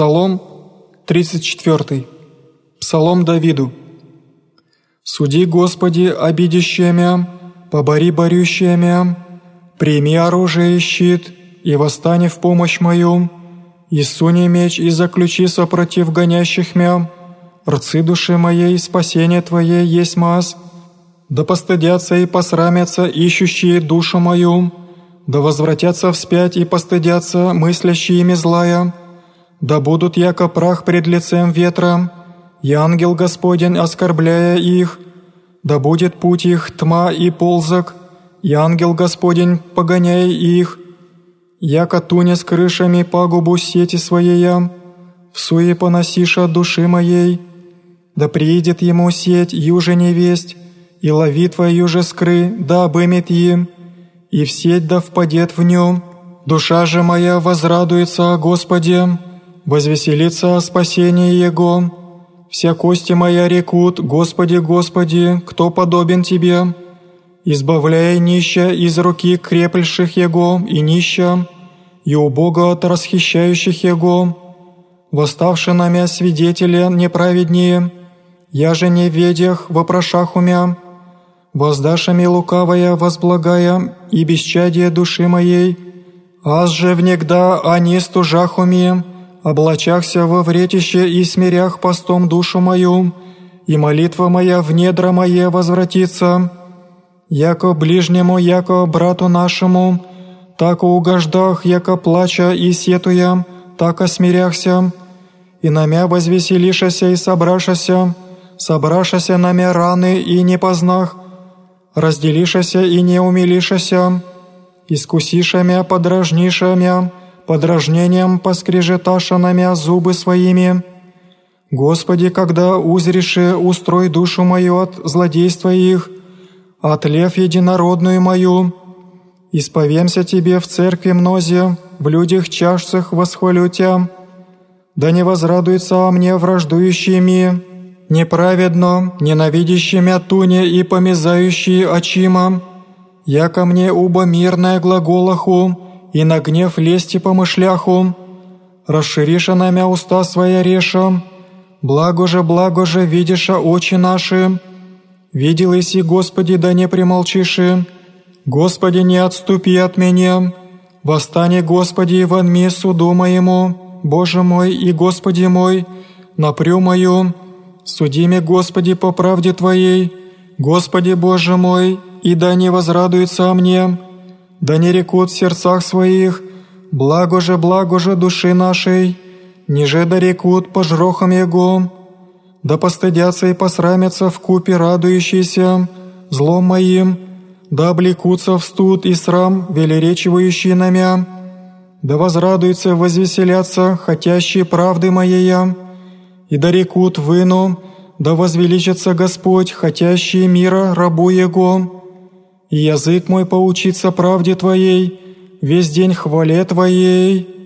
Псалом 34. Псалом Давиду. «Суди, Господи, обидящие мя, побори борющие мя, прими оружие и щит, и восстань в помощь мою, и суни меч и заключи сопротив гонящих мя, рцы души моей, спасение Твое есть маз, да постыдятся и посрамятся ищущие душу мою, да возвратятся вспять и постыдятся мыслящие ими злая, да будут яко прах пред лицем ветра, и ангел Господень, оскорбляя их, да будет путь их тьма и ползок, и ангел Господень, погоняя их, яко туне с крышами пагубу сети своей, в суе поносиша души моей, да приидет ему сеть юже невесть, и лови твою же скры, да обымет им, и в сеть да впадет в нем, душа же моя возрадуется о Господе, возвеселится о спасении Его. Вся кости моя рекут, Господи, Господи, кто подобен Тебе? Избавляй нища из руки крепельших Его и нища, и убого от расхищающих Его. Восставши на мя свидетели неправеднее, я же не в ведях, вопрошах умя, воздашами лукавая, возблагая, и бесчадие души моей, аз же внегда они стужах уме, облачахся во вретище и смирях постом душу мою, и молитва моя в недра мое возвратится. Яко ближнему, яко брату нашему, так угождах, яко плача и сетуя, так осмиряхся, и намя возвеселишася и собрашася, собрашася намя раны и не познах, разделишася и не умилишася, искусишамя, подражнишамя, подражнением поскрежеташа намя зубы своими. Господи, когда узриши, устрой душу мою от злодейства их, от лев единородную мою. Исповемся Тебе в церкви мнозе, в людях чашцах восхвалю Тя. Да не возрадуется о мне враждующими, неправедно, ненавидящими туне и помезающие очима, яко мне уба мирная глаголаху, и на гнев лести помышляху. Расшириша намя уста своя реша, благо же, благо же видиша очи наши. Видел иси, Господи, да не примолчиши. Господи, не отступи от меня. Восстань, Господи, в онми суду моему, Боже мой и Господи мой, напрю мою. Суди меня, Господи, по правде Твоей, Господи Боже мой, и да не возрадуется о мне, да не рекут в сердцах своих, благо же, благо же души нашей, ниже да рекут по жрохам Его, да постыдятся и посрамятся в купе радующиеся злом моим, да облекутся в студ и срам, велеречивающие намя, да возрадуются, возвеселятся, хотящие правды моей, и да рекут выну, да возвеличится Господь, хотящие мира рабу Его, язык мой поучится правде Твоей, весь день хвале Твоей».